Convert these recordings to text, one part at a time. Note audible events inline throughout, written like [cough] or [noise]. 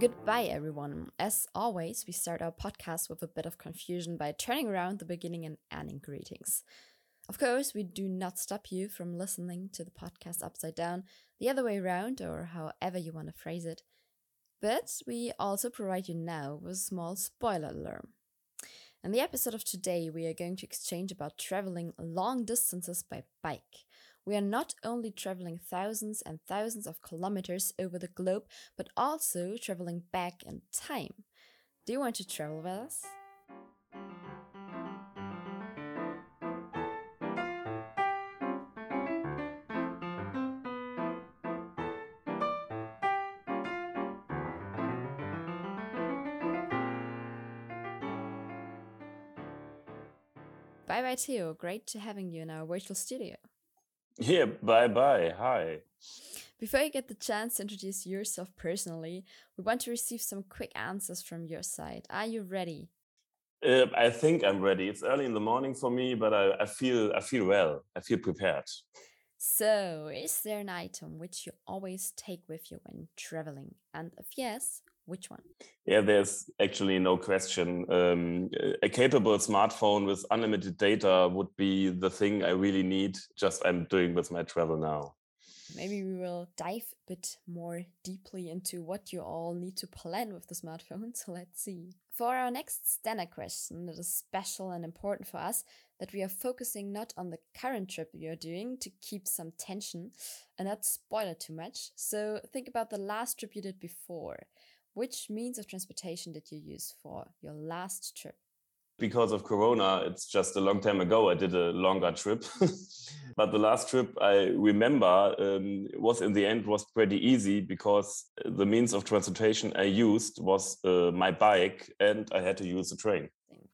Goodbye, everyone. As always, we start our podcast with a bit of confusion by turning around the beginning and ending greetings. Of course, we do not stop you from listening to the podcast upside down, the other way around, or however you want to phrase it. But we also provide you now with a small spoiler alert. In the episode of today, we are going to exchange about traveling long distances by bike. We are not only traveling thousands and thousands of kilometers over the globe, but also traveling back in time. Do you want to travel with us? Bye bye, Theo. Great to having you in our virtual studio. Yeah, bye bye. Hi. Before you get the chance to introduce yourself personally, we want to receive some quick answers from your side. Are you ready? Uh, I think I'm ready. It's early in the morning for me, but I, I feel I feel well. I feel prepared. So, is there an item which you always take with you when traveling? And if yes, which one? Yeah, there's actually no question. Um, a capable smartphone with unlimited data would be the thing I really need. Just I'm doing with my travel now. Maybe we will dive a bit more deeply into what you all need to plan with the smartphone. [laughs] So let's see. For our next standard question, that is special and important for us, that we are focusing not on the current trip you're doing to keep some tension and not spoil it too much. So think about the last trip you did before. Which means of transportation did you use for your last trip? because of corona it's just a long time ago i did a longer trip. [laughs] But the last trip i remember um, was in the end was pretty easy because the means of transportation i used was uh, my bike and i had to use the train.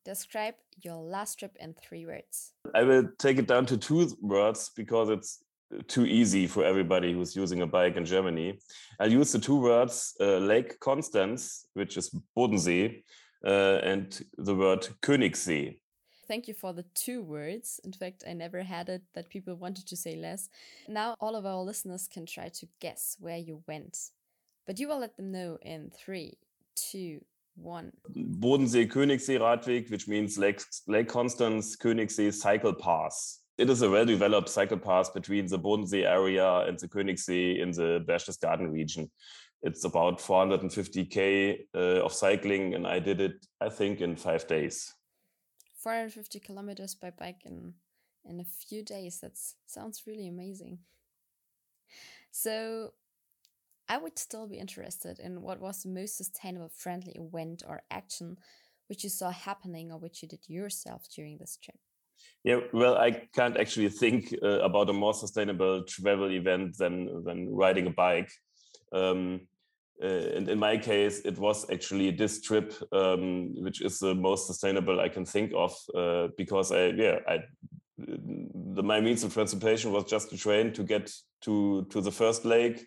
Describe your last trip in three words. I will take it down to two words because it's too easy for everybody who's using a bike in germany i'll use the two words uh, lake constance which is bodensee uh, and the word Königssee. Thank you for the two words. In fact, I never had it that people wanted to say less. Now, all of our listeners can try to guess where you went. But you will let them know in three, two, one. Bodensee Königssee Radweg, which means Lake, Lake Constance Königssee Cycle Pass. It is a well developed cycle path between the Bodensee area and the Königssee in the Berchtesgaden region. It's about 450k uh, of cycling and i did it i think in five days. 450 kilometers by bike in in a few days. That sounds really amazing. So i would still be interested in what was the most sustainable friendly event or action which you saw happening or which you did yourself during this trip yeah, well, I can't actually [laughs] think uh, about a more sustainable travel event than than riding a bike. Um, uh, and in my case, it was actually this trip, um, which is the most sustainable I can think of, uh, because I, yeah, I, the, my means of transportation was just a train to get to to the first lake.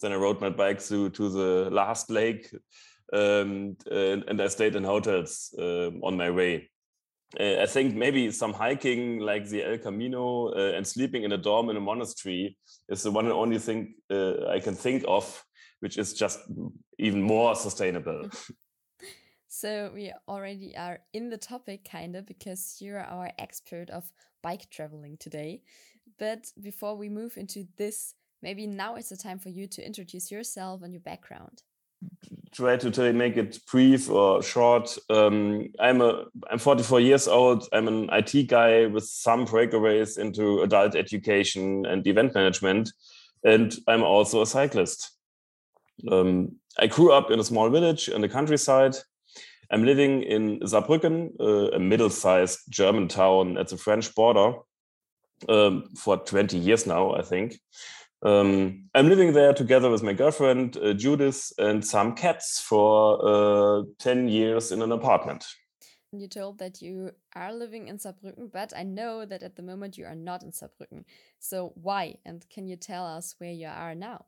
Then I rode my bike to to the last lake, um, and, and, I stayed in hotels uh, on my way. I think maybe some hiking like the El Camino uh, and sleeping in a dorm in a monastery is the one and only thing uh, I can think of which is just even more sustainable. [laughs] So we already are in the topic kind of because you're our expert of bike traveling today. But before we move into this, maybe now is the time for you to introduce yourself and your background. Try to make it brief or short. Um, I'm a I'm 44 years old. I'm an IT guy with some breakaways into adult education and event management, and I'm also a cyclist. Um, I grew up in a small village in the countryside. I'm living in Saarbrücken, uh, a middle sized German town at the French border, um, for 20 years now, I think. Um, I'm living there together with my girlfriend, uh, Judith, and some cats for uh, 10 years in an apartment. You told that you are living in Saarbrücken, but I know that at the moment you are not in Saarbrücken. So why? And can you tell us where you are now?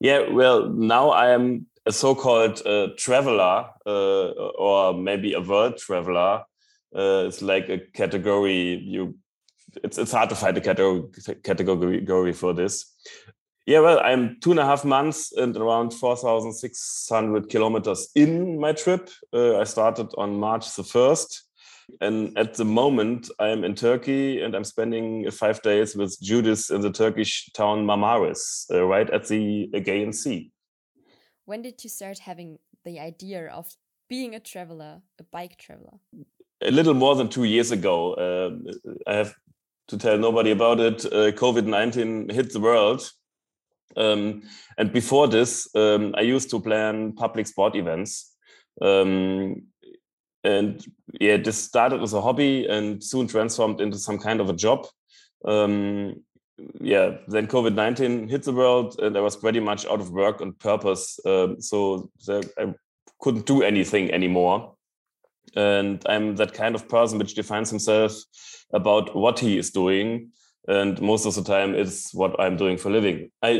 Yeah, well, now I am a so-called uh, traveler, uh, or maybe a world traveler. Uh, it's like a category. You, it's it's hard to find a category category for this. Yeah, well, I'm two and a half months and around 4,600 kilometers in my trip. Uh, I started on March the 1st. And at the moment, I'm in Turkey and I'm spending five days with Judith in the Turkish town Marmaris, uh, right at the Aegean Sea. When did you start having the idea of being a traveler, a bike traveler? A little more than two years ago. Uh, I have to tell nobody about it. Uh, COVID 19 hit the world. Um, and before this, um, I used to plan public sport events. Um, and yeah, this started as a hobby and soon transformed into some kind of a job. Um, yeah, then COVID 19 hit the world and I was pretty much out of work on purpose. Um, so I couldn't do anything anymore. And I'm that kind of person which defines himself about what he is doing. And most of the time, it's what I'm doing for living. I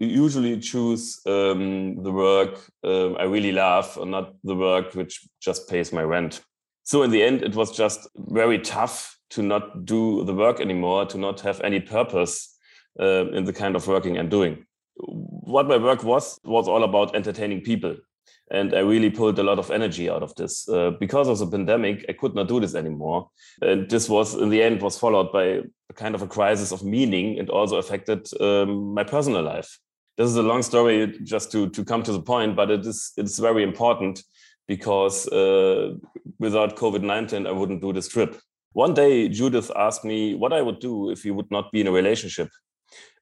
usually choose um, the work um, I really love and not the work which just pays my rent. So, in the end, it was just very tough to not do the work anymore, to not have any purpose uh, in the kind of working I'm doing. What my work was, was all about entertaining people and i really pulled a lot of energy out of this. Uh, because of the pandemic i could not do this anymore. And this was in the end was followed by a kind of a crisis of meaning and also affected um, my personal life. This is a long story just to to come to the point but it is it's very important because uh, without covid-19 i wouldn't do this trip. One day judith asked me what i would do if we would not be in a relationship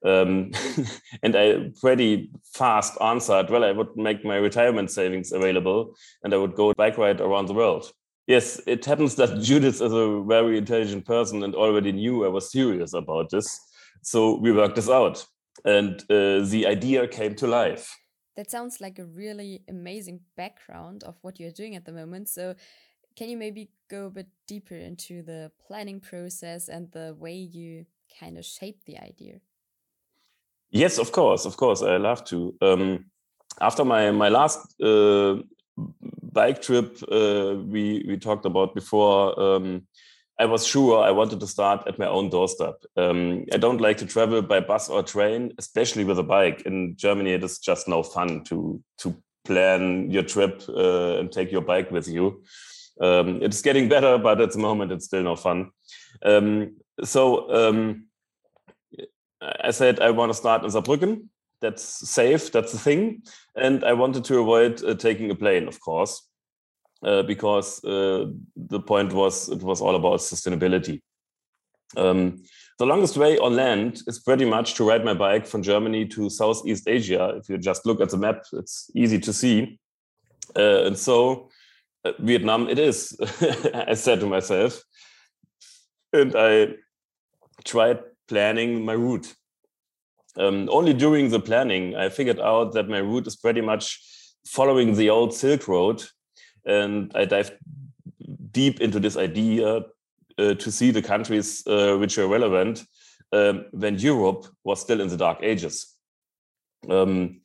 um, [laughs] and I pretty fast answered, well, I would make my retirement savings available and I would go bike ride around the world. Yes, it happens that [laughs] Judith is a very intelligent person and already knew I was serious about this. So we worked this out and uh, the idea came to life. That sounds like a really amazing background of what you're doing at the moment. So, can you maybe go a bit deeper into the planning process and the way you kind of shaped the idea? Yes, of course, of course, I love to. Um, after my my last uh, bike trip, uh, we we talked about before. Um, I was sure I wanted to start at my own doorstep. Um, I don't like to travel by bus or train, especially with a bike. In Germany, it is just no fun to to plan your trip uh, and take your bike with you. Um, it's getting better, but at the moment, it's still no fun. Um, so um, I said I want to start in Saarbrücken. That's safe. That's the thing. And I wanted to avoid uh, taking a plane, of course, uh, because uh, the point was it was all about sustainability. Um, the longest way on land is pretty much to ride my bike from Germany to Southeast Asia. If you just look at the map, it's easy to see. Uh, and so, uh, Vietnam it is, [laughs] I said to myself. And I tried planning my route. Um, only during the planning, I figured out that my route is pretty much following the old Silk Road. And I dived deep into this idea uh, to see the countries uh, which are relevant um, when Europe was still in the Dark Ages. Um,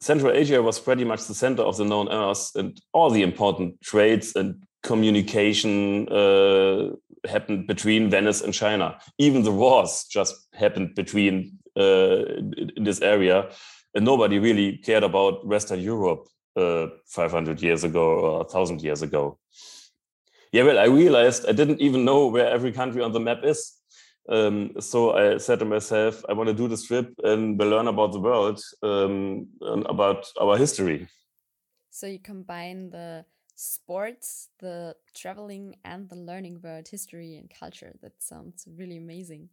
Central Asia was pretty much the center of the known earth, and all the important trades and communication uh, happened between Venice and China. Even the wars just happened between uh, in this area, and nobody really cared about Western Europe uh, 500 years ago or 1,000 years ago. Yeah, well, I realized I didn't even know where every country on the map is. Um, so I said to myself, I want to do this trip and learn about the world um, and about our history. So you combine the sports, the traveling, and the learning about history and culture. That sounds really amazing.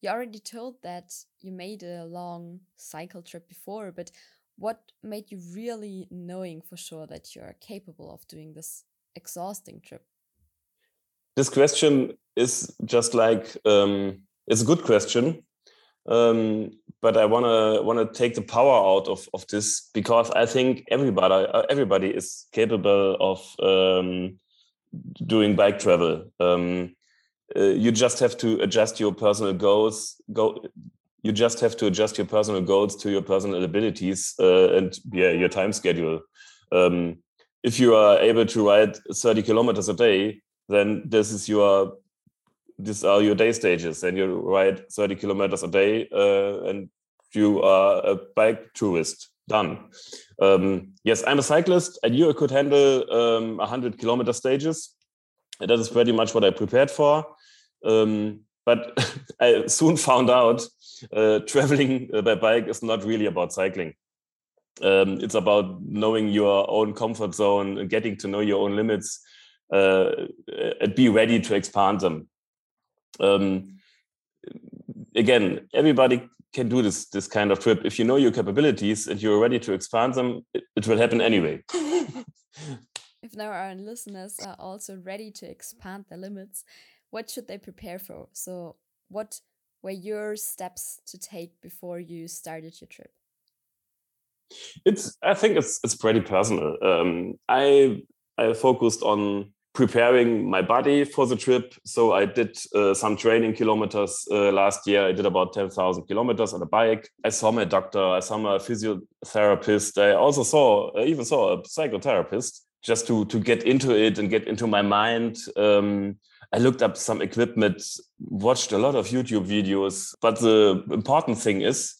You already told that you made a long cycle trip before, but what made you really knowing for sure that you're capable of doing this exhausting trip? This question is just like um, it's a good question, um, but I wanna wanna take the power out of of this because I think everybody uh, everybody is capable of um, doing bike travel. Um, uh, you just have to adjust your personal goals. Go. You just have to adjust your personal goals to your personal abilities uh, and yeah, your time schedule. Um, if you are able to ride 30 kilometers a day, then this is your these are your day stages and you ride 30 kilometers a day uh, and you are a bike tourist. Done. Um, yes, I'm a cyclist. I knew I could handle um, 100 kilometer stages. That is pretty much what I prepared for. Um, but [laughs] I soon found out uh, traveling [laughs] by bike is not really about cycling. Um, it's about knowing your own comfort zone, getting to know your own limits, uh, and be ready to expand them. Um, again, everybody can do this this kind of trip if you know your capabilities and you're ready to expand them. It, it will happen anyway. [laughs] [laughs] if now our listeners are also ready to expand their limits, what should they prepare for? So, what were your steps to take before you started your trip? It's I think it's it's pretty personal. Um, I I focused on preparing my body for the trip. So I did uh, some training kilometers uh, last year. I did about 10,000 kilometers on a bike. I saw my doctor. I saw my physiotherapist. I also saw, I even saw a psychotherapist just to, to get into it and get into my mind. Um, I looked up some equipment, watched a lot of YouTube videos. But the important thing is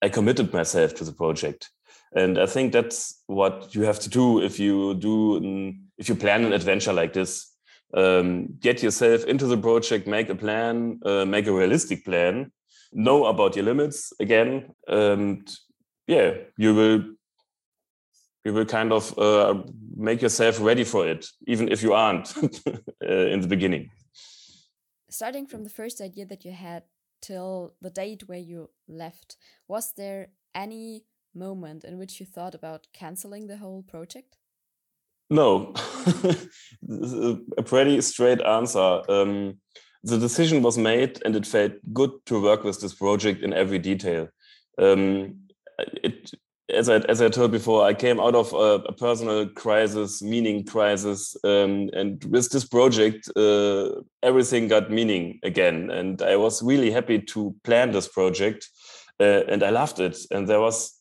I committed myself to the project. And I think that's what you have to do if you do an, if you plan an adventure like this. Um, get yourself into the project, make a plan, uh, make a realistic plan, know about your limits again, and yeah, you will you will kind of uh, make yourself ready for it, even if you aren't [laughs] uh, in the beginning. Starting from the first idea that you had till the date where you left, was there any moment in which you thought about canceling the whole project? No, [laughs] a pretty straight answer. Um, the decision was made, and it felt good to work with this project in every detail. Um, it, as I as I told before, I came out of a, a personal crisis, meaning crisis, um, and with this project, uh, everything got meaning again. And I was really happy to plan this project, uh, and I loved it. And there was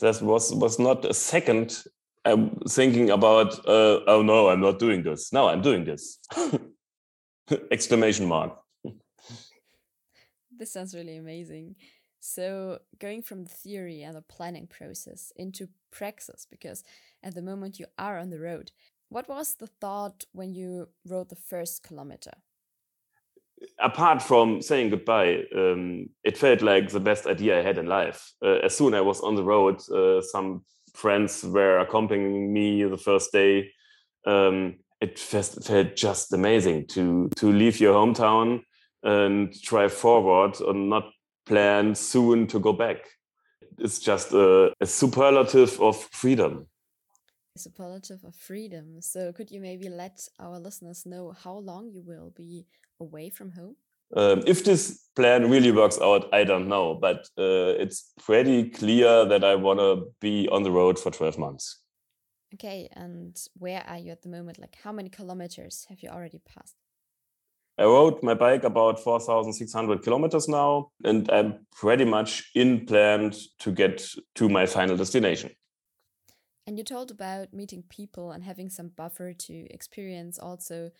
there was was not a second I'm thinking about uh, oh no I'm not doing this. No I'm doing this. [laughs] Exclamation mark. This sounds really amazing. So going from the theory and the planning process into praxis because at the moment you are on the road what was the thought when you rode the first kilometer? Apart from saying goodbye, um, it felt like the best idea I had in life. Uh, as soon as I was on the road, uh, some friends were accompanying me the first day. Um, it felt just amazing to to leave your hometown and drive forward and not plan soon to go back. It's just a, a superlative of freedom. A superlative of freedom. So, could you maybe let our listeners know how long you will be away from home? Um, if this plan really works out, I don't know, but uh, it's pretty clear that I want to be on the road for 12 months. Okay, and where are you at the moment? Like, how many kilometers have you already passed? I rode my bike about 4,600 kilometers now, and I'm pretty much in planned to get to my final destination. And you told about meeting people and having some buffer to experience also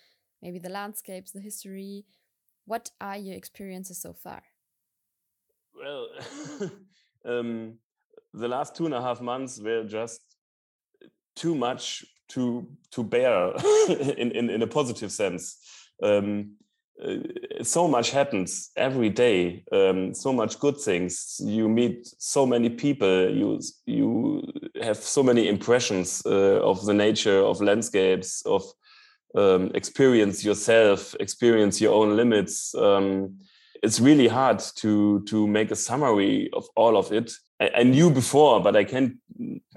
maybe the landscapes, the history. What are your experiences so far? Well, [laughs] um, the last two and a half months were just too much to to bear [laughs] in, in, in a positive sense. Um, uh, so much happens every day. Um, so much good things. You meet so many people. You you have so many impressions uh, of the nature of landscapes of um, experience yourself, experience your own limits. Um, it's really hard to to make a summary of all of it. I, I, knew before, but I can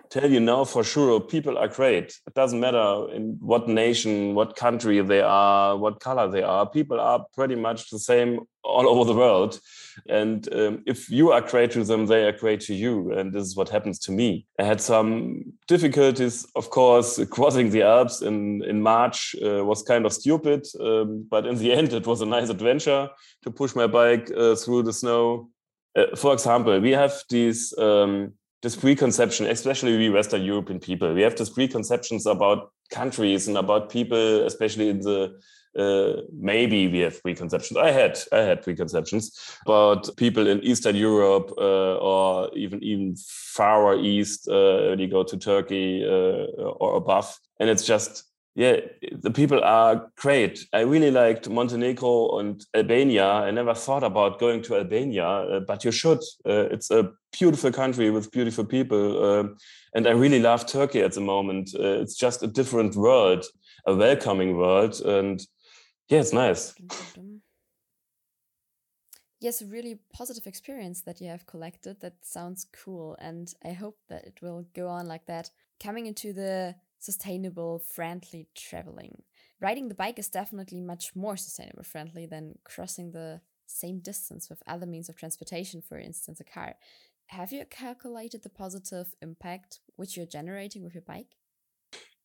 tell you now for sure. People are great. It doesn't matter in what nation, what country they are, what color they are. People are pretty much the same all over the world. And um, if you are great to them, they are great to you. And this is what happens to me. I had some difficulties, of course, [laughs] crossing the Alps in, in March uh, was kind of stupid. Um, but in the [laughs] end, it was a nice adventure to push my bike uh, through the snow. Uh, for example, we have these um, this preconception, especially we Western European people, we have these preconceptions about countries and about people, especially in the uh, maybe we have preconceptions. I had I had preconceptions, but people in Eastern Europe uh, or even even far east, uh, when you go to Turkey uh, or above, and it's just yeah, the people are great. I really liked Montenegro and Albania. I never thought about going to Albania, uh, but you should. Uh, it's a beautiful country with beautiful people. Uh, and I really love Turkey at the moment. Uh, it's just a different world, a welcoming world. And yeah, it's nice. Yes, a really positive experience that you have collected. That sounds cool. And I hope that it will go on like that. Coming into the sustainable, friendly traveling. Riding the bike is definitely much more sustainable friendly than crossing the same distance with other means of transportation, for instance, a car. Have you calculated the positive impact which you're generating with your bike?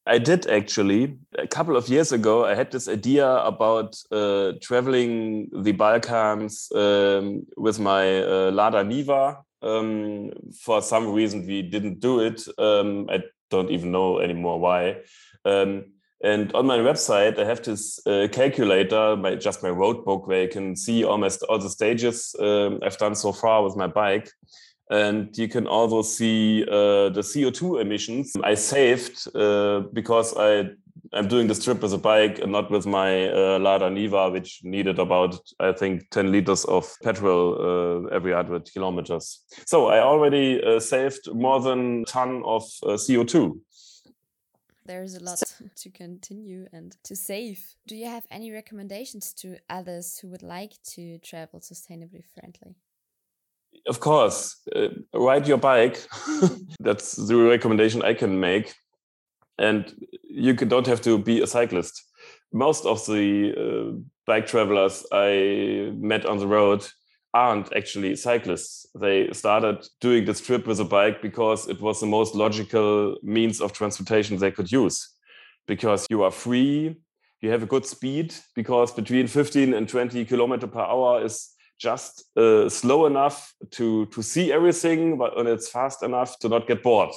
I did actually. A couple of years ago, I had this idea about uh, traveling the Balkans um, with my uh, Lada Niva. Um, for some reason, we didn't do it. Um, I don't even know anymore why. Um, and on my website, I have this uh, calculator, my, just my road book, where you can see almost all the stages um, I've done so far with my bike. And you can also see uh, the CO2 emissions I saved uh, because I I'm doing this trip with a bike and not with my uh, Lada Niva, which needed about, I think, 10 liters of petrol uh, every 100 kilometers. So I already uh, saved more than a ton of uh, CO2. There's a lot to continue and to save. Do you have any recommendations to others who would like to travel sustainably friendly? Of course, uh, ride your bike. [laughs] That's the recommendation I can make and you don't have to be a cyclist. Most of the uh, bike travelers I met on the road aren't actually cyclists. They started doing this trip with a bike because it was the most logical means of transportation they could use. Because you are free, you have a good speed, because between 15 and 20 kilometer per hour is just uh, slow enough to to see everything, but and it's fast enough to not get bored.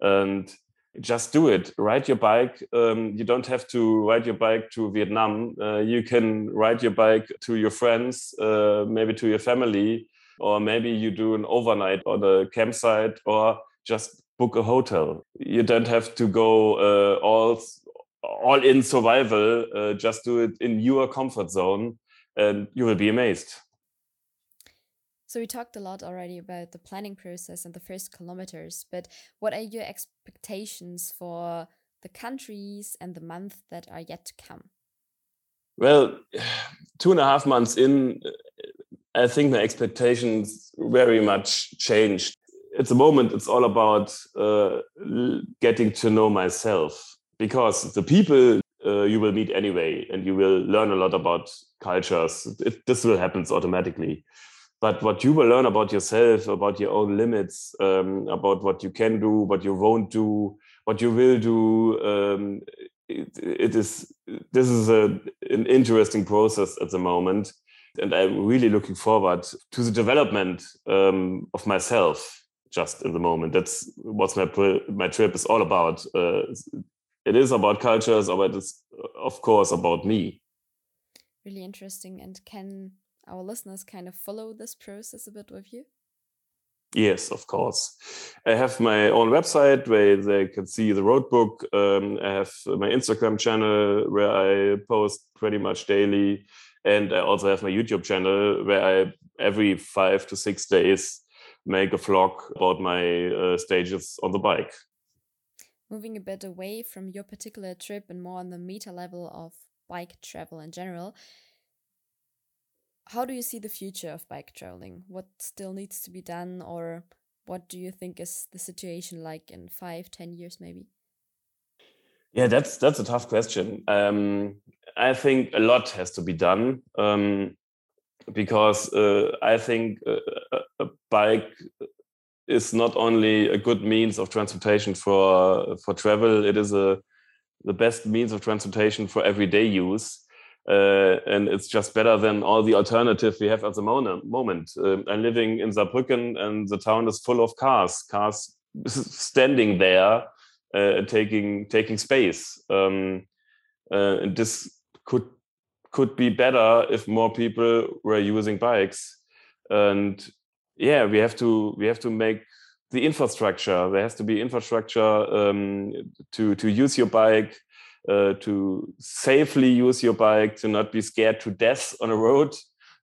And just do it. Ride your bike um, you don't have to ride your bike to vietnam. Uh, you can ride your bike to your friends uh, maybe to your family or maybe you do an overnight on a campsite or just book a hotel. You don't have to go uh, all all in survival uh, just do it in your comfort zone and you will be amazed so we talked a lot already about the planning process and the first kilometers, but what are your expectations for the countries and the month that are yet to come? Well, two and a half months in, I think my expectations very much changed. At the moment, it's all about uh, getting to know myself because the people uh, you will meet anyway, and you will learn a lot about cultures. It, this will happen automatically but what you will learn about yourself about your own limits um, about what you can do what you won't do what you will do um, it, it is this is a, an interesting process at the moment. And i'm really looking forward to the development um, of myself just in the moment. That's what my my trip is all about. Uh, it is about cultures but it's of course about me. Really interesting and can our listeners kind of follow this process a bit with you? Yes, of course. I have my own website where they can see the road book. Um, I have my Instagram channel where I post pretty much daily. And I also have my YouTube channel where I, every five to six days, make a vlog about my uh, stages on the bike. Moving a bit away from your particular trip and more on the meta level of bike travel in general, how do you see the future of bike traveling? What still needs to be done, or what do you think is the situation like in five, ten years, maybe? Yeah, that's that's a tough question. Um, I think a lot has to be done um, because uh, I think a, a, bike is not only a good means of transportation for for travel; it is a the best means of transportation for everyday use uh, and it's just better than all the alternative we have at the moment. Uh, I'm living in Saarbrücken, and the town is full of cars, cars [laughs] standing there, uh, taking taking space. Um, uh, this could could be better if more people were using bikes and yeah we have to we have to make the infrastructure there has to be infrastructure um, to to use your bike uh, to safely use your bike to not be scared to death on a road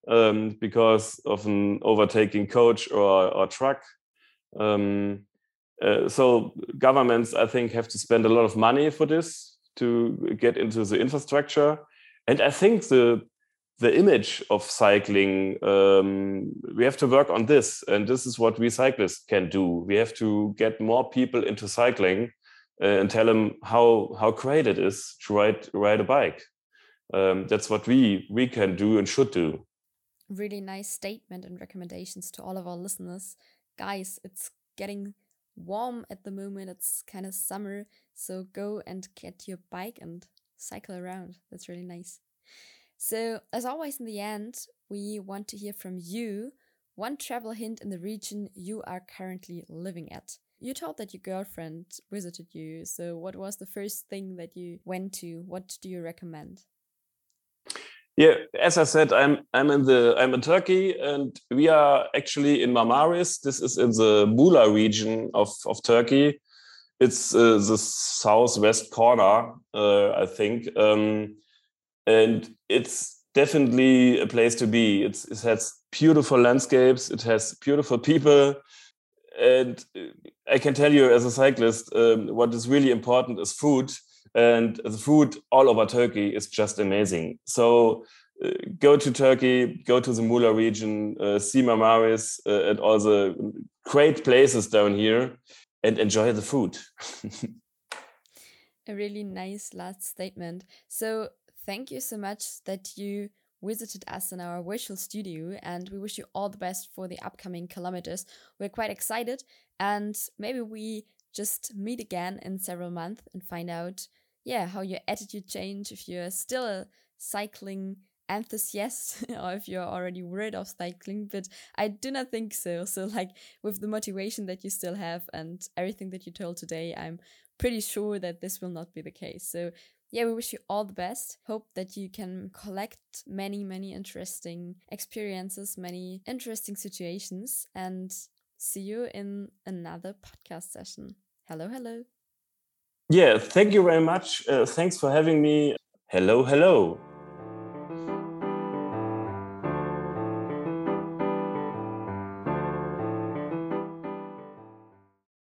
um, because of an overtaking coach or, or truck. Um, uh, so governments i think have to spend a lot of money for this to get into the infrastructure. And i think the the image of cycling um, we have to work on this. And this is what we cyclists can do. We have to get more people into cycling and tell them how how great it is to ride ride a bike. Um, that's what we we can do and should do. Really nice statement and recommendations to all of our listeners. Guys it's getting warm at the moment. It's kind of summer so go and get your bike and cycle around. That's really nice. So, as always, in the end, we want to hear from you. One travel hint in the region you are currently living at. You told that your girlfriend visited you. So, what was the first thing that you went to? What do you recommend? Yeah, as I said, I'm I'm in the I'm in Turkey, and we are actually in Marmaris. This is in the Muğla region of of Turkey. It's uh, the southwest corner, uh, I think. Um, and it's definitely a place to be. It's, it has beautiful landscapes, it has beautiful people. And I can tell you, as a cyclist, um, what is really important is food. And the food all over Turkey is just amazing. So uh, go to Turkey, go to the Muğla region, uh, see Marmaris uh, and all the great places down here, and enjoy the food. [laughs] a really nice last statement. So thank you so much that you visited us in our virtual studio and we wish you all the best for the upcoming kilometers. We're quite excited and maybe we just meet again in several months and find out yeah how your attitude changed if you're still a cycling enthusiast [laughs] or if you're already worried of cycling but i do not think so so like with the motivation that you still have and everything that you told today i'm pretty sure that this will not be the case so yeah, we wish you all the best. Hope that you can collect many, many interesting experiences, many interesting situations, and see you in another podcast session. Hello, hello. Yeah, thank you very much. Uh, thanks for having me. Hello, hello.